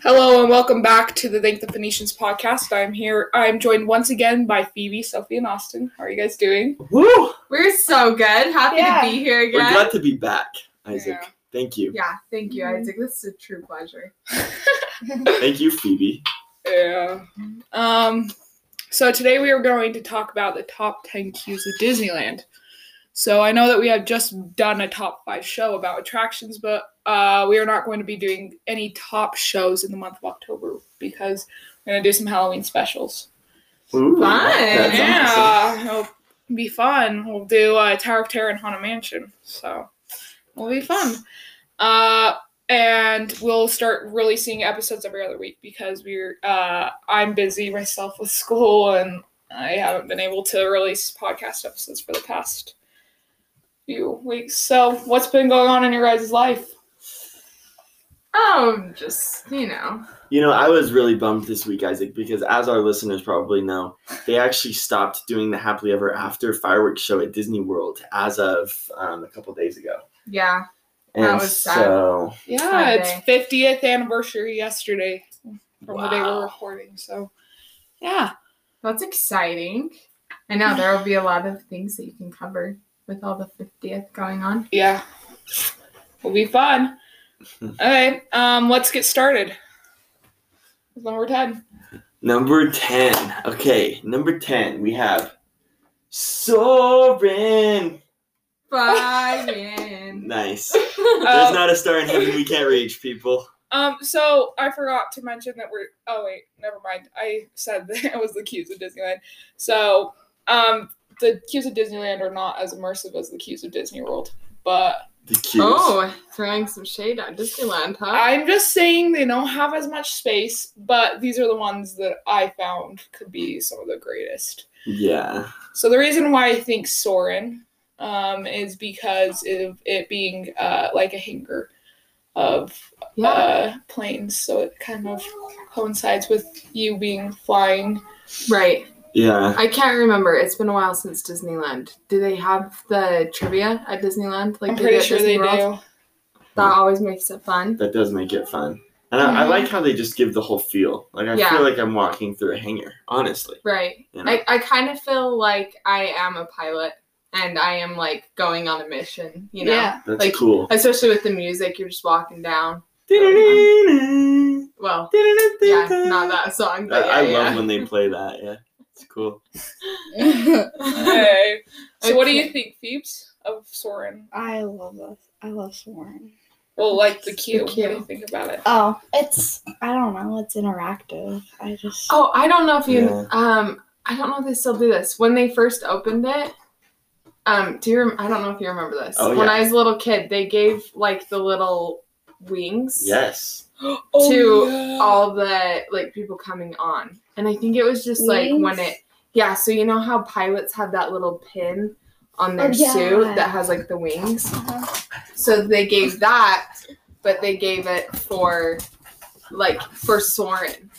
Hello and welcome back to the Thank the Phoenicians podcast. I'm here. I'm joined once again by Phoebe, Sophie, and Austin. How are you guys doing? Woo! We're so good. Happy Yeah. to be here We're again. glad to be back, Isaac. Yeah. Thank you. yeah, thank you, Mhm. Isaac. This is a true pleasure. Thank you, Phoebe. Yeah. Um. So today we are going to talk about the top ten cues of Disneyland. So I know that we have just done a top five show about attractions, but uh, we are not going to be doing any top shows in the month of October because we're gonna do some Halloween specials. Ooh, Fun. that's awesome. yeah, it'll be fun. We'll do uh, Tower of Terror and Haunted Mansion, so it'll be fun. Uh, and we'll start releasing episodes every other week because we're uh, I'm busy myself with school and I haven't been able to release podcast episodes for the past few weeks. So, what's been going on in your guys' life? Oh, just you know. You know, I was really bummed this week, Isaac, because as our listeners probably know, they actually stopped doing the Happily Ever After fireworks show at Disney World as of um, a couple days ago. Yeah. And That was sad. so, Yeah, Sunday. it's 50th anniversary yesterday from the day we're recording. So, yeah. That's exciting. I know there will be a lot of things that you can cover with all the 50th going on. Yeah. Will be fun. Okay, um, let's get started. With Number 10. number 10. Okay, number 10, we have Soarin'. Flying. Nice. Uh, There's not a star in heaven we can't reach, people. um, so I forgot to mention that we're oh wait, never mind. I said that it was the queues of Disneyland. So um the queues of Disneyland are not as immersive as the queues of Disney World. But The cues. Oh, throwing some shade at Disneyland, huh? I'm just saying they don't have as much space, but these are the ones that I found could be some of the greatest. Yeah. So the reason why I think Soarin' um, is because of it being uh, like a hanger of yeah. uh, planes, so it kind of coincides with you being flying. right. Yeah. I can't remember. It's been a while since Disneyland. Do they have the trivia at Disneyland? Like I'm pretty sure Disney they World? do. That always makes it fun. That does make it fun. And I, I Mhm. like how they just give the whole feel. Like I Yeah. feel like I'm walking through a hangar, honestly. Right. You know? I, I kind of feel like I am a pilot and I am like going on a mission, you know? Yeah. That's like- cool. Especially with the music, you're just walking down. Well, yeah, not that song, but yeah. I yeah. love when they play that. Yeah, it's cool. Okay. So what do you think, Phoebes, of Soarin'? I love us. I love Soarin'. Well, like the The queue. What do you think about it? Oh, it's I don't know. It's interactive. I just Oh, I don't know if you Yeah. um I don't know if they still do this. When they first opened it, um, do you rem- I don't know if you remember this. Oh, when yeah. I was a little kid, they gave like the little wings Yes. Oh, to yeah. all the like people coming on. And I think it was just like when it yeah, so you know how pilots have that little pin on their Oh, yeah. suit that has like the wings? Uh-huh. So they gave that, but they gave it for like for Soarin'.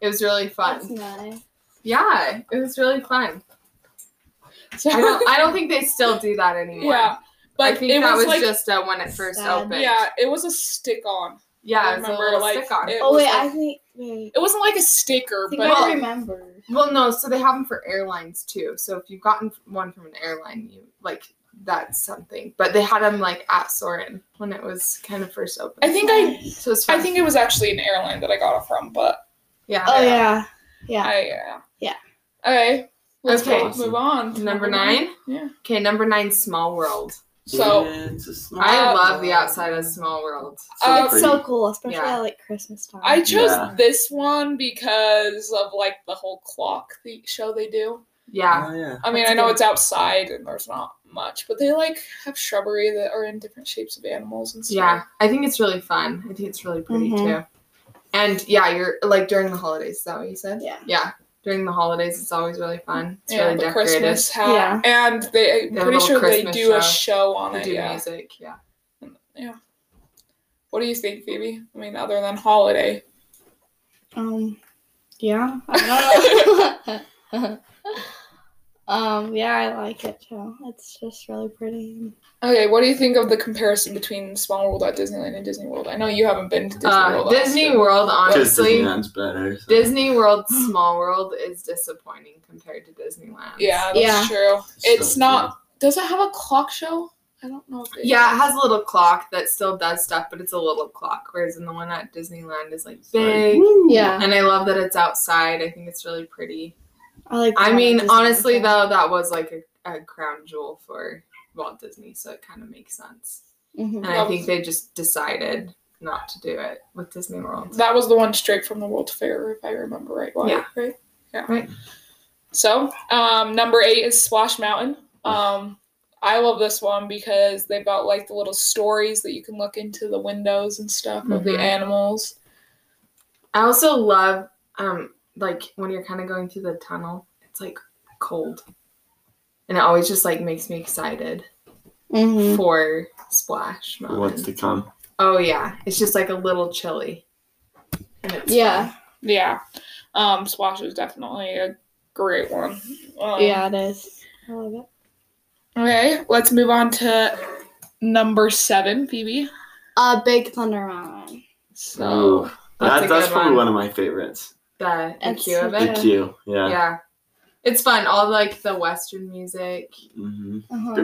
It was really fun. that's nice. Yeah, it was really fun. So, I don't I don't think they still do that anymore. yeah, but I think it that was, was, like just uh, when it first Sad. opened. yeah, it was a stick on. Yeah, I it was a remember, little like, stick on. it- Oh was wait, like- I think wait. It wasn't like a sticker, I think but I remember. Well, no, so they have them for airlines too. So if you've gotten one from an airline, you like that's something. But they had them like at Soarin' when it was kind of first open. I think I so I think it was actually an airline that I got it from, but yeah. Oh yeah, yeah. I uh, Yeah. Okay. Let's Okay. go- move on. to Number nine. Yeah. Okay, number nine, Small World. So It's a small I love the outside of Small World. So Uh, it's so cool, especially Yeah. at like Christmas time. I chose Yeah. this one because of like the whole clock the show they do. Yeah. Oh, yeah. I mean, That's I know good. it's outside and there's not much, but they like have shrubbery that are in different shapes of animals and stuff. Yeah. I think it's really fun. I think it's really pretty Mhm. too. And yeah, you're like during the holidays, is that what you said? Yeah. Yeah. During the holidays it's always really fun. It's yeah, really the decorated. Christmas hat, Yeah. and they. I'm They pretty little sure they Christmas do a show. show on They it. do Yeah. music, yeah. Yeah. What do you think, Phoebe? I mean, other than holiday. Um, yeah. I don't know. Um, yeah, I like it too. It's just really pretty. Okay, what do you think of the comparison between Small World at Disneyland and Disney World? I know you haven't been to Disney Uh, World. Disney Austin. World, honestly, Disneyland's better. so. Disney World Small World is disappointing compared to Disneyland. Yeah, that's Yeah. true. It's So not. Does it have a clock show? I don't know. If it Yeah, it has a little clock that still does stuff, but it's a little clock. Whereas in the one at Disneyland is like It's like, big. Yeah, And I love that it's outside. I think it's really pretty. I like. I mean, Disneyland honestly, too. though, that was like a, a crown jewel for Walt Disney, so it kind of makes sense. Mhm. And I think they just decided not to do it with Disney World. That was the one straight from the World Fair, if I remember right. Why, Yeah. Right. Yeah. Right. So, um, number eight is Splash Mountain. Um, I love this one because they've got like the little stories that you can look into the windows and stuff of the Mhm. animals. I also love, um, like when you're kind of going through the tunnel, it's like cold, and it always just like makes me excited Mhm. for Splash Mountain. What's to come? Oh yeah, it's just like a little chilly. And it's Yeah, Yeah. Um, Splash is definitely a great one. Um, yeah, it is. I love it. Okay, let's move on to number seven, Phoebe. Uh, Big Thunder Mountain. So, Ooh, That's that, a that's good probably one. one of my favorites. The the It's of so The it. queue, yeah. Yeah, it's fun. All like the Western music. Mm-hmm. Uh-huh.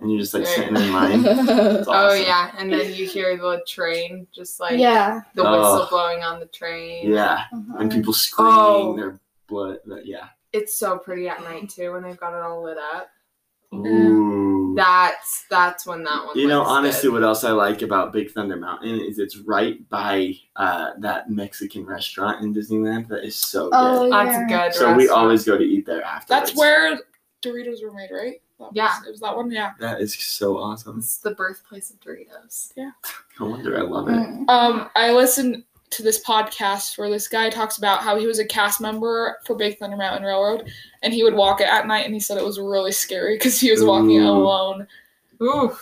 And you're just like sitting in line. It's Oh yeah, and then you hear the train, just like yeah. the Oh. whistle blowing on the train. Yeah. uh-huh. And people screaming Oh. their blood. Yeah. It's so pretty at night too when they've got it all lit up. Ooh. That's that's when that one. You know, honestly, good. what else I like about Big Thunder Mountain is it's right by uh, that Mexican restaurant in Disneyland that is so good. Oh, that's yeah. a good. so we always go to eat there after. that's where Doritos were made, right? That Yeah. Was, it was that one, yeah. That is so awesome. It's the birthplace of Doritos. Yeah, no wonder I love it. Mm. Um, I listened to this podcast where this guy talks about how he was a cast member for Big Thunder Mountain Railroad, and he would walk it at night, and he said it was really scary because he was walking Ooh. alone. Ooh,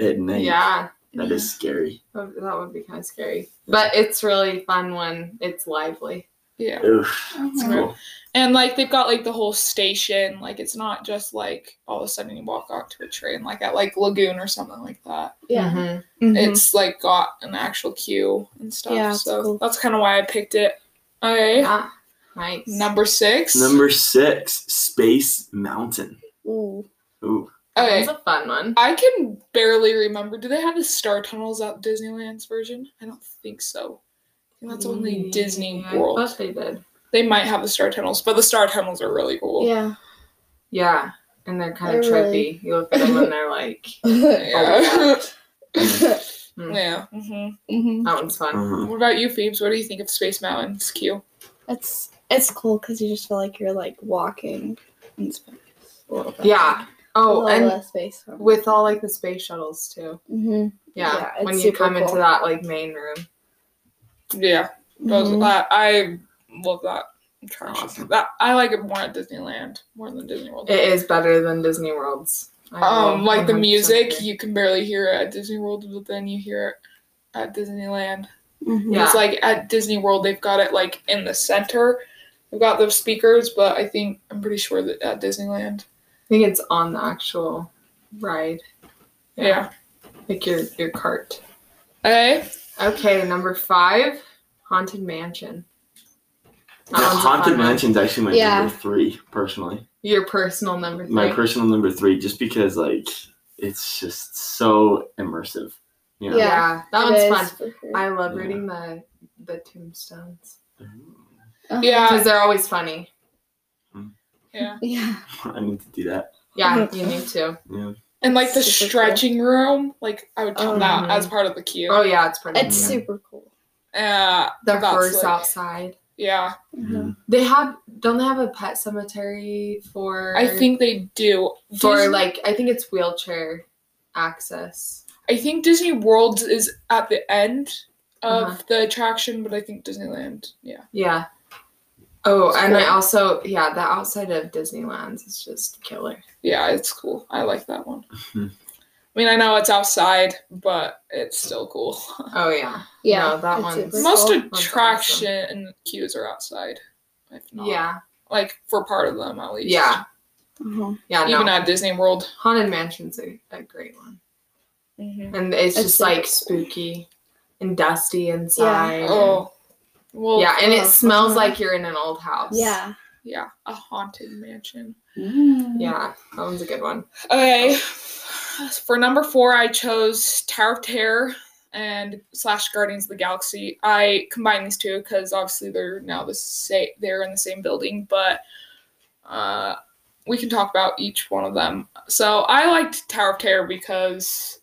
At night. yeah, That is scary. that that would be kind of scary, but it's really fun when it's lively. Yeah. Oof. It's Mhm. cool. And like they've got like the whole station, like it's not just like all of a sudden you walk out to a train like at like Lagoon or something like that. Yeah. Mhm. It's like got an actual queue and stuff. Yeah, it's so cool. that's kind of why I picked it. Okay. yeah, nice. Number six. Number six, Space Mountain. Ooh. Ooh. Okay. That's a fun one. I can barely remember. Do they have the Star Tunnels at Disneyland's version? I don't think so. I think that's only Disney I World. thought they did. They might have the Star Tunnels, but the Star Tunnels are really cool. Yeah. Yeah, and they're kind of They're trippy. really- You look at them and they're like, Yeah. Hmm. yeah. hmm hmm that one's fun. Mhm. What about you, Phoebes? What do you think of Space Mountain's queue? It's it's cool because you just feel like you're like walking in space a little bit. Yeah. Oh, and space. with all like the space shuttles too. hmm Yeah, Yeah, when you super come into that like main room. Yeah, those, Mhm. that I love that. Awesome. That I like it more at Disneyland more than Disney World. It is better than Disney World's. I um, like the 100% music, you can barely hear it at Disney World, but then you hear it at Disneyland. Mhm. Yeah. It's like at Disney World, they've got it like in the center. They've got those speakers, but I think I'm pretty sure that at Disneyland, I think it's on the actual ride. yeah. Like your your cart. Okay, Okay, number five, Haunted Mansion. That The Haunted fun one. Mansion's actually my Yeah. number three, personally. Your personal number three. My personal number three, just because like it's just so immersive. You know? yeah. Yeah, that It one's fun. sure. I love Yeah. reading the the tombstones Uh-huh. yeah, because they're always funny. yeah, Yeah. I need to do that. Yeah, you need to. Yeah. And like the Super cool. stretching room, like I would count Oh, that as part of the queue. Oh yeah, it's pretty. It's Yeah. super cool. Uh, the that's, horse like- outside. Yeah, Mhm. They have don't they have a pet cemetery for I think they do. for Disney- like I think it's wheelchair access. I think Disney World is at the end of Uh-huh. the attraction, but I think Disneyland, yeah. Yeah. Oh, It's and I also yeah, the outside of Disneyland's is just killer. Yeah, it's cool. I like that one. Mhm. I mean, I know it's outside, but it's still cool. Oh yeah. Yeah. No, that one. Most cool. awesome. attraction queues are outside. If not Yeah. like for part of them at least. Yeah, Uh-huh. yeah. even No, at Disney World. Haunted Mansion's a, a great one, Mm-hmm. and it's, It's just so like cool. spooky and dusty inside. and- Oh, well, yeah, and it uh, smells like you're in an old house. Yeah. yeah, a haunted mansion. yeah, that one's a good one. Okay, for number four, I chose Tower of Terror and slash Guardians of the Galaxy. I combined these two because obviously they're now the same. They're in the same building, but uh, we can talk about each one of them. So I liked Tower of Terror because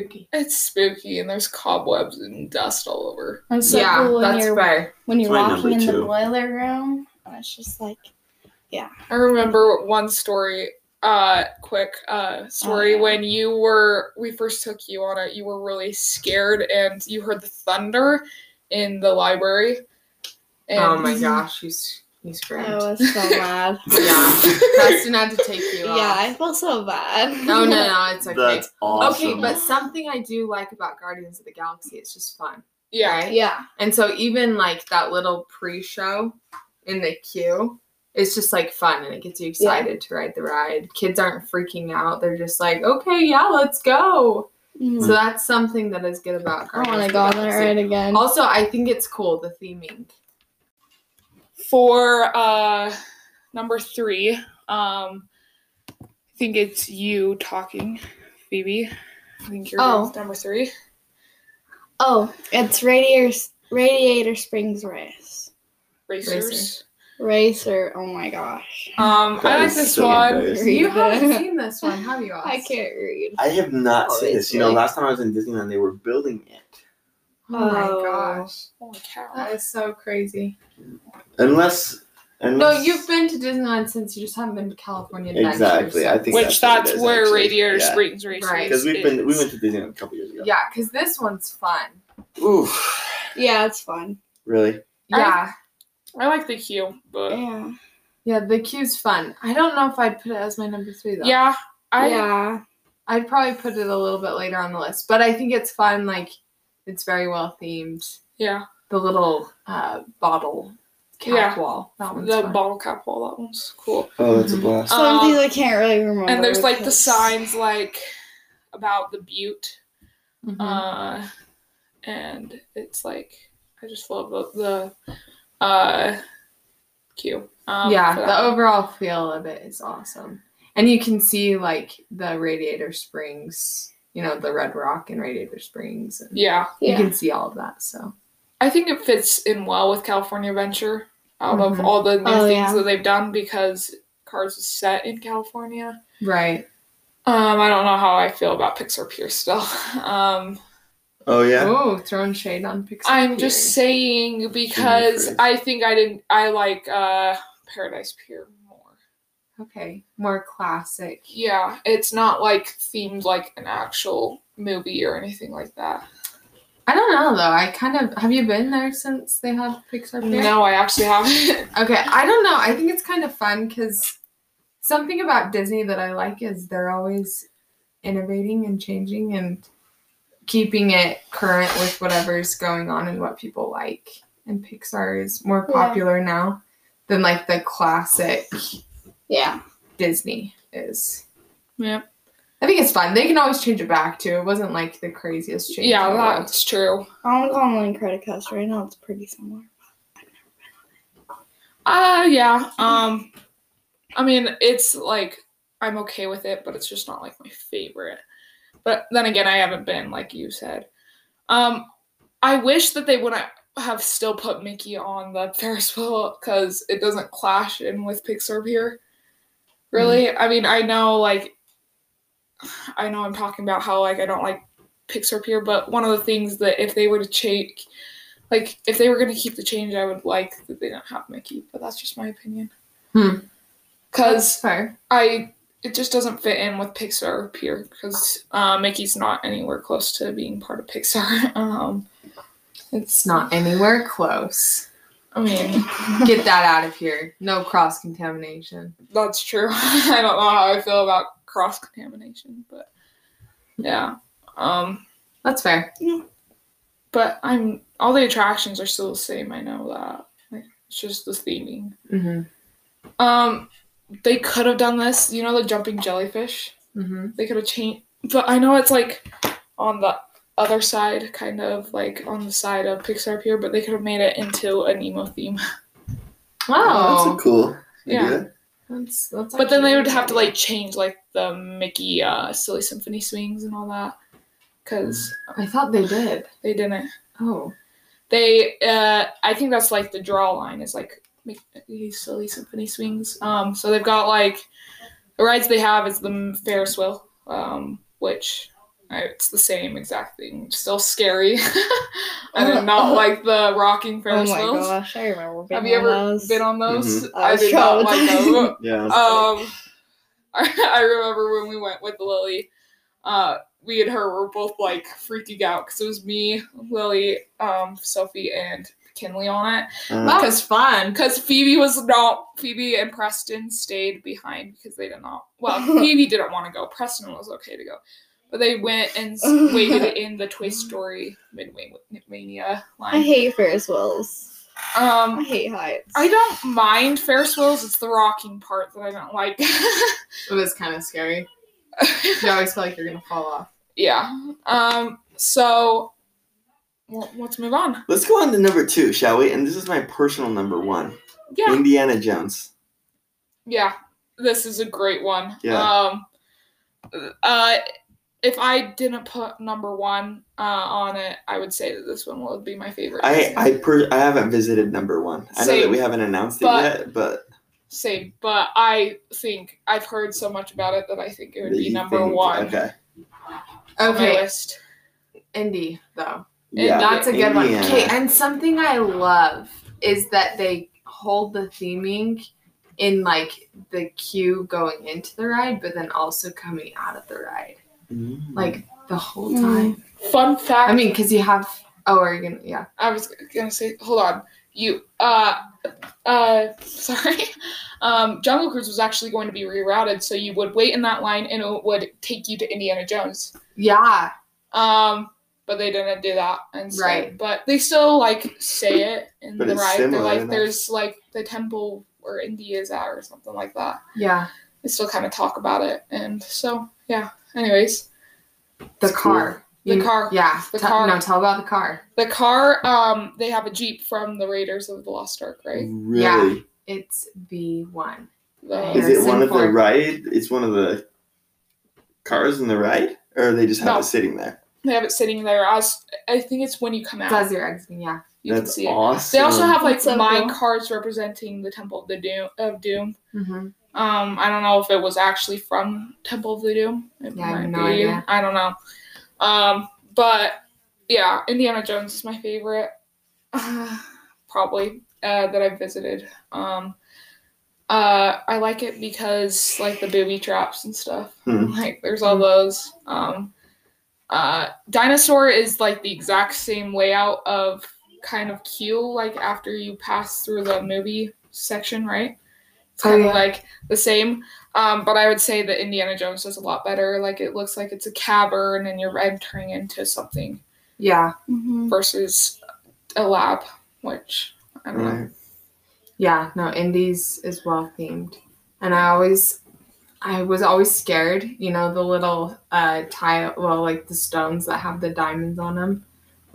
Spooky. it's spooky and there's cobwebs and dust all over. And so yeah, cool when that's you're fair. when you're It's my walking in number the boiler room, and it's just like yeah. I remember one story, uh, quick uh, story Oh, yeah. when you were, we first took you on it, you were really scared and you heard the thunder in the library. And oh my gosh, he's he's great. I was so mad. Yeah, Preston had to take you yeah, off. I felt so bad. No, no, no, it's okay. That's awesome. Okay, but something I do like about Guardians of the Galaxy, it's just fun. Yeah. Right? Yeah. And so even like that little pre-show in the queue, it's just like fun and it gets you excited to ride the ride. Kids aren't freaking out. They're just like, okay, yeah, let's go. Mm. So that's something that is good about I want to go on that ride again. Also, I think it's cool the theming. For uh, number three, um, I think it's you talking, Phoebe. I think you're Oh. number three. oh, it's Radiator Radiator Springs Race. Racers. Racer. Oh my gosh. Um, I That like this so one. embarrassing. You haven't seen this one, have you? Oz? I can't read. I have not seen this. You know, last time I was in Disneyland, they were building it. Oh my Oh. gosh, Holy cow. that is so crazy. Unless, No, you've been to Disneyland since you just haven't been to California Adventure. Exactly, so- I think Which that's that's is, where actually. Radiator Yeah. Springs Racers Right. Because we've been we went to Disneyland a couple years ago. Yeah, because this one's fun. Ooh, Yeah, it's fun. really? I- Yeah, I like the queue, but Yeah. yeah, the queue's fun. I don't know if I'd put it as my number three though. yeah, I yeah. I'd probably put it a little bit later on the list, but I think it's fun. Like, it's very well themed. yeah The little uh, bottle cap Yeah. wall. That one's the fun. bottle cap wall. That one's cool. Oh, that's a Mhm. blast. Some of Um, these I can't really remember. and there's like the signs like about the Butte, Mhm. uh, and it's like I just love the the uh queue. Um, yeah, the overall feel of it is awesome. And you can see like the Radiator Springs, you know, the Red Rock and Radiator Springs. And yeah, You Yeah. can see all of that. So I think it fits in well with California Adventure out of Mhm. all the new Oh, things yeah. that they've done because Cars is set in California. right. Um, I don't know how I feel about Pixar Pier still. Um, Oh yeah. Oh, throwing shade on Pixar. I'm Pier. just saying because. I think I didn't. I like uh, Paradise Pier more. Okay. More classic. Yeah, it's not like themed like an actual movie or anything like that. I don't know though. I kind of have you been there since they have Pixar Pier? No, I actually haven't. Okay, I don't know. I think it's kind of fun because something about Disney that I like is they're always innovating and changing and keeping it current with whatever's going on and what people like. And Pixar is more Yeah. popular now than like the classic Yeah. Disney is. yeah, I think it's fun. They can always change it back too. It wasn't like the craziest change. yeah, in the world. that's true. I want to go on Incredicoaster. right now. it's pretty similar. Uh yeah. Um, I mean, it's like I'm okay with it, but it's just not like my favorite. But then again, I haven't been like you said. Um, I wish that they wouldn't have still put Mickey on the Ferris wheel because it doesn't clash in with Pixar Pier. Really, I mean, I know like I know I'm talking about how like I don't like Pixar Pier, but one of the things that if they were to change, like if they were going to keep the change, I would like that they don't have Mickey. But that's just my opinion. Hmm. Because That's. I it just doesn't fit in with Pixar Pier because uh, Mickey's not anywhere close to being part of Pixar. um, It's not anywhere close. I mean, Get that out of here. No cross contamination. that's true. I don't know how I feel about cross contamination, but yeah. Um, That's fair. but I'm all the attractions are still the same. I know that. Like, it's just the theming. Mm-hmm. Um, they could have done this. You know the jumping jellyfish. Mm-hmm. They could have changed, but I know it's like on the other side, kind of like on the side of Pixar Pier, but they could have made it into an emo theme. Wow, Oh, that's cool. Yeah. that's, that's But then they would have to like change like the Mickey uh, Silly Symphony swings and all that, because. I thought they did. they didn't. Oh, They, uh, I think that's like the draw line is like Mickey Silly Symphony swings. Um, so they've got like the rides they have is the Ferris wheel, um, which it's the same exact thing. Still scary. I did not like the rocking Ferris wheels. Oh my wheels. gosh, I remember. Being Have you on ever those. been on those? I I was did not like traumatized. those. Yeah. Um, I, I remember when we went with Lily, uh, we and her were both like freaking out because it was me, Lily, um, Sophie, and Kinley on it. Uh, that was fun. Because Phoebe was not, Phoebe and Preston stayed behind because they did not, well, Phoebe didn't want to go. Preston was okay to go. But they went and s- waited in the Toy Story Midway Mania line. I hate Ferris wheels. I um, hate heights. I don't mind Ferris wheels. It's the rocking part that I don't like. It was kind of scary. You always feel like you're gonna fall off. yeah. Um. So, well, let's move on. Let's go on to number two, shall we? And this is my personal number one. Yeah. Indiana Jones. Yeah. This is a great one. Yeah. Um. Uh, if I didn't put number one uh, on it, I would say that this one would be my favorite. I I per- I haven't visited number one. I know that we haven't announced it yet, but Same, but I think I've heard so much about it that I think it would be number think- one Okay. on my Okay, list. Indy though. Yeah. That's a good one. Okay, and something I love is that they hold the theming in like the queue going into the ride, but then also coming out of the ride, Mm. like the whole Mm. time. Fun fact. I mean, because you have. Oh, are you gonna? Yeah. I was gonna say, hold on. You, uh, uh, sorry. Um, Jungle Cruise was actually going to be rerouted, so you would wait in that line, and it would take you to Indiana Jones. Yeah. Um, but they didn't do that, and so, Right. But they still like say it in But the it's ride. They're similar like, enough. there's like the temple where Indy is at, or something like that. Yeah. They still kind of talk about it, and so yeah. Anyways, The It's cool. car. The You- car. Yeah. The Tell- car. No, tell about the car. the car. Um, they have a jeep from the Raiders of the Lost Ark, right? Really? Yeah. It's B one. The- Is it one of the Ford. ride? It's one of the cars in the ride, or they just have No. it sitting there? They have it sitting there as I think it's when you come out. Does your exiting? Yeah. you can That's see it. awesome. They also have like That's so my cool. cards representing the Temple of the Doom of Doom. Mm-hmm. Um, I don't know if it was actually from Temple of the Doom. It Yeah, I have might no be. idea. I don't know. Um, but yeah, Indiana Jones is my favorite, probably uh, that I've visited. Um, uh, I like it because like the booby traps and stuff. Hmm. Like there's all those. Um, uh, Dinosaur is like the exact same layout of kind of queue like after you pass through the movie section, right? It's Oh, kind of yeah. like the same. Um, but I would say that Indiana Jones does a lot better. Like it looks like it's a cavern and you're entering into something Yeah. Mhm. versus a lab, which I don't know. Yeah, no, Indy's is well themed. And I always I was always scared, you know, the little uh tile well, like the stones that have the diamonds on them.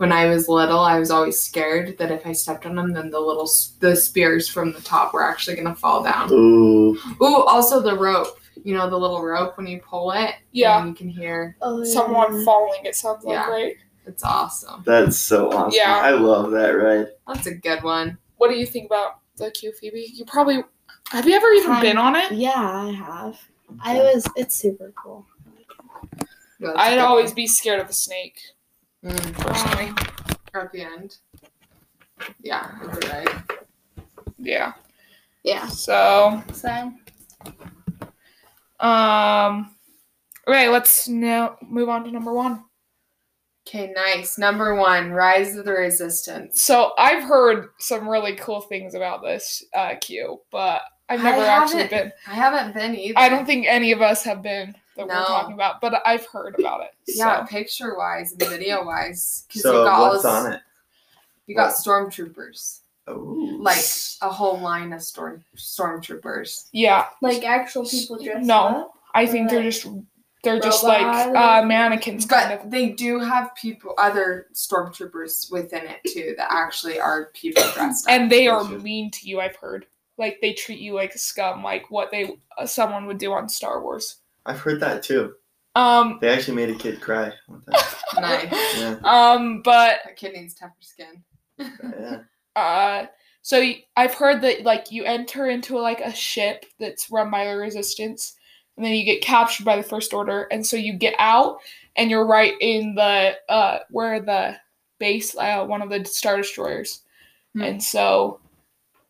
When I was little, I was always scared that if I stepped on them, then the little the spears from the top were actually gonna fall down. Ooh. Ooh, also the rope. You know, the little rope when you pull it. Yeah. And you can hear. Oh, yeah. Someone falling, it sounds like, Yeah. right? It's awesome. That's so awesome. Yeah. I love that ride. That's a good one. What do you think about the Q Phoebe? You probably have you ever even Kind- been on it? Yeah, I have. I was. It's super cool. Yeah, that's a I'd always one. be scared of the snake, Mm, personally. at the end. Yeah, right. Yeah. Yeah. So So. um Right. let's now move on to number one. Okay, nice. Number one, Rise of the Resistance. So I've heard some really cool things about this uh Q, but I've never actually been I haven't been either. I don't think any of us have been that No. we're talking about, but I've heard about it. Yeah, So. picture wise and video wise, because So you got all what's this- on it? You got stormtroopers. Oh. like a whole line of storm stormtroopers. Yeah, Like actual people dressed No. up. I think they're Like just they're just like uh, mannequins, kind But of. they do have people, other stormtroopers within it too, that actually are people dressed up. And they are mean to you. I've heard. Like they treat you like scum, like what they uh, someone would do on Star Wars. I've heard that too. Um, They actually made a kid cry one time. nice. Yeah. um, but a kid needs tougher skin. yeah. uh so y- i've heard that like you enter into like a ship that's run by the resistance and then you get captured by the first order and so you get out and you're right in the uh where the base uh, one of the star destroyers Hmm. and so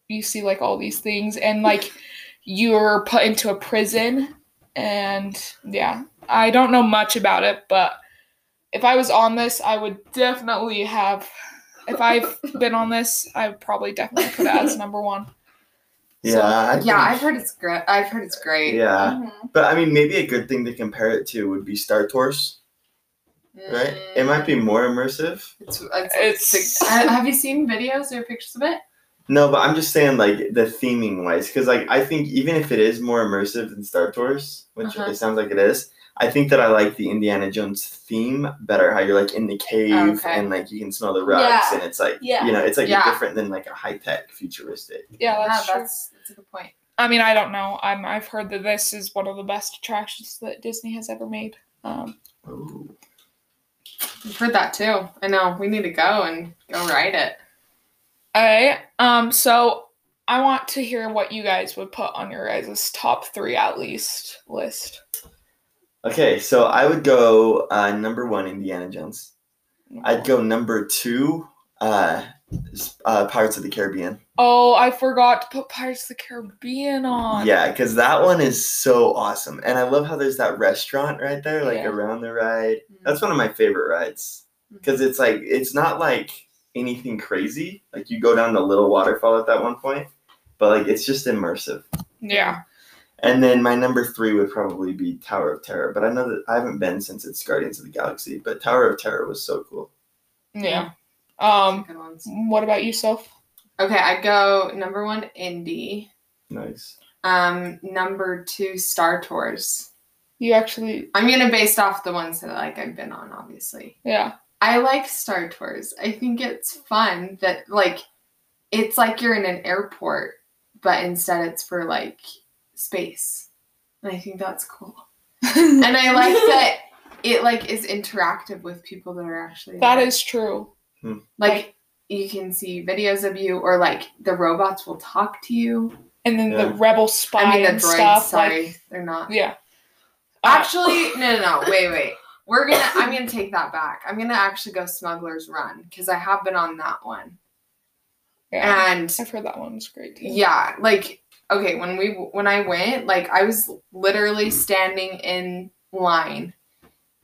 you see like all these things and like you're put into a prison and yeah i don't know much about it but if i was on this i would definitely have if i've been on this i would probably definitely put it as number one Yeah. I Yeah, I've heard it's great. I've heard it's great. Yeah. Mhm. But I mean, maybe a good thing to compare it to would be Star Tours, right? It might be more immersive. It's, it's, It's- Uh, have you seen videos or pictures of it? No, but I'm just saying, like the theming wise, because like I think even if it is more immersive than Star Tours, which Uh-huh. it sounds like it is, I think that I like the Indiana Jones theme better. How you're like in the cave Okay. and like you can smell the rugs, Yeah. and it's like Yeah. you know, it's like Yeah. different than like a high tech futuristic. yeah that's, yeah, true. that's that's a good point. i mean i don't know i'm i've heard that this is one of the best attractions that disney has ever made um Ooh. I've heard that too. I know. We need to go and go ride it. Okay. Um. So I want to hear what you guys would put on your guys' top three at least list. Okay, so I would go uh, number one, Indiana Jones. I'd go number two, uh, uh, Pirates of the Caribbean. Oh, I forgot to put Pirates of the Caribbean on. Yeah, because that one is so awesome, and I love how there's that restaurant right there, like Yeah. around the ride. That's one of my favorite rides because it's like it's not like anything crazy. Like you go down the little waterfall at that one point, but like it's just immersive. Yeah. And then my number three would probably be Tower of Terror, but I know that I haven't been since it's Guardians of the Galaxy. But Tower of Terror was so cool. Yeah. Um. What about yourself? Okay, I go number one Indy. Nice. Um, number two Star Tours. You actually. I'm gonna based off the ones that like I've been on, obviously. Yeah. I like Star Tours. I think it's fun that like it's like you're in an airport, but instead it's for like space. And I think that's cool. And I like that it like is interactive with people that are actually that there. is true. like you can see videos of you or like the robots will talk to you. And then Yeah. the rebel spy I mean the and droids, stuff. sorry, Like, they're not. yeah. Uh, Actually, no, no, no. Wait, wait. We're gonna. I'm gonna take that back. I'm gonna actually go Smuggler's Run because I have been on that one, yeah. and I've heard that one's great too. yeah, like okay, when we when I went, like I was literally standing in line,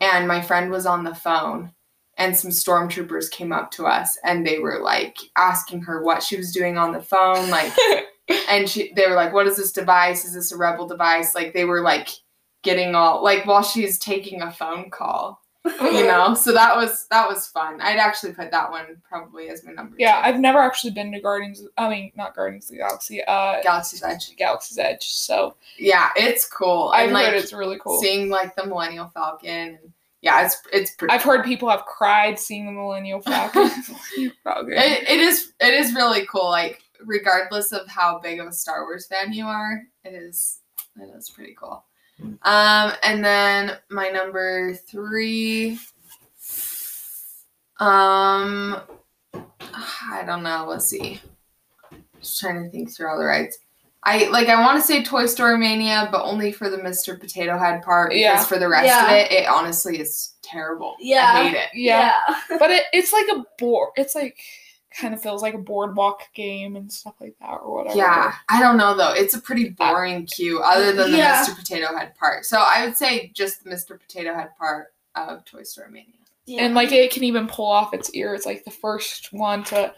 and my friend was on the phone, and some stormtroopers came up to us, and they were like asking her what she was doing on the phone, like and she they were like what is this device is this a rebel device like they were like getting all like while she's taking a phone call you know so that was that was fun i'd actually put that one probably as my number Yeah, two. I've never actually been to Guardians. I mean, not Guardians of the Galaxy. Uh, galaxy's edge Galaxy's Edge. So yeah it's cool I've and like heard it's really cool. seeing like the millennial falcon and yeah it's it's pretty I've heard people have cried seeing the Millennial Falcon. Falcon. it, it is it is really cool like regardless of how big of a star wars fan you are it is it is pretty cool um and then my number three um i don't know let's see just trying to think through all the rides I like I want to say Toy Story Mania, but only for the Mr. Potato Head part. Because Yeah. for the rest Yeah. of it, it honestly is terrible. Yeah. I hate it. yeah. but it, it's like a bore. It's like kind of feels like a boardwalk game and stuff like that, or whatever. Yeah, I don't know though. It's a pretty boring queue, other than the Yeah. Mr. Potato Head part. So I would say just the Mr. Potato Head part of Toy Story Mania. Yeah. And like it can even pull off its ear. It's like the first one to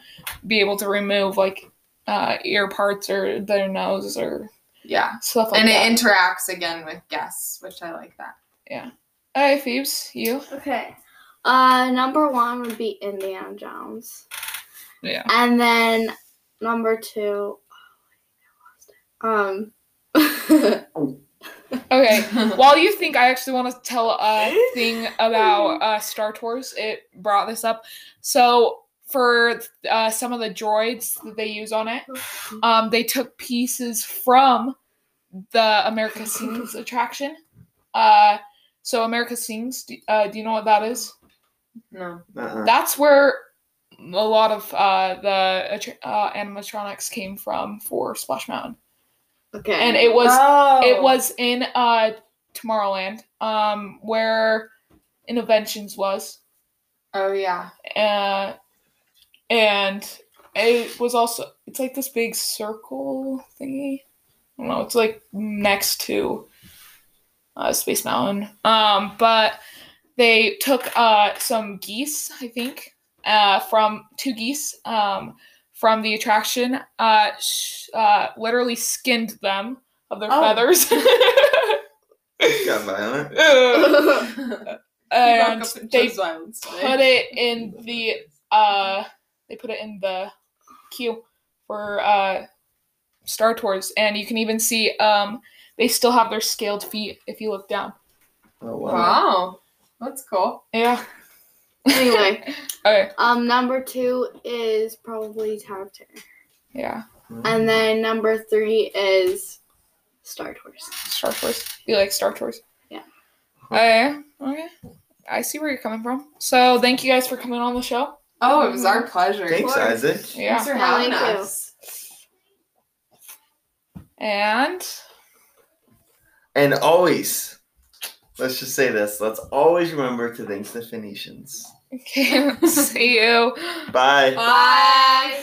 be able to remove like uh, ear parts or their nose or Yeah, stuff like and that. it interacts again with guests, which I like that. Yeah. Hey, Phoebes, you? Okay. Uh, number one would be Indiana Jones, Yeah. and then number two. Um. Okay. While you think, I actually want to tell a thing about uh, Star Tours. It brought this up. So for uh, some of the droids that they use on it, um, they took pieces from the America Sings attraction. Uh, so America Sings, do, uh, do you know what that is? No. Uh-uh. That's where a lot of uh, the uh, animatronics came from for Splash Mountain, okay. and it was oh. it was in uh Tomorrowland, um, where Innoventions was, Oh yeah. uh, and it was also it's like this big circle thingy. I don't know. It's like next to uh, Space Mountain. Um, but they took uh some geese, I think, uh, from two geese, um, from the attraction. Uh, sh- uh, literally skinned them of their Oh. feathers. It got violent. Uh, and they violence put it in the uh they put it in the queue for uh Star Tours and you can even see um they still have their scaled feet if you look down. Oh wow. Wow. That's cool. Yeah. Anyway. okay. um, number two is probably Tower of Terror, Yeah. and then number three is Star Tours. Star Tours. You like Star Tours? Yeah. Okay. Okay. I see where you're coming from. So thank you guys for coming on the show. Oh, it was our pleasure. Thanks. Isaac. Yeah. Thanks for having thank you. us. And And always, let's just say this. Let's always remember to thank the Phoenicians. okay, see you. Bye. Bye.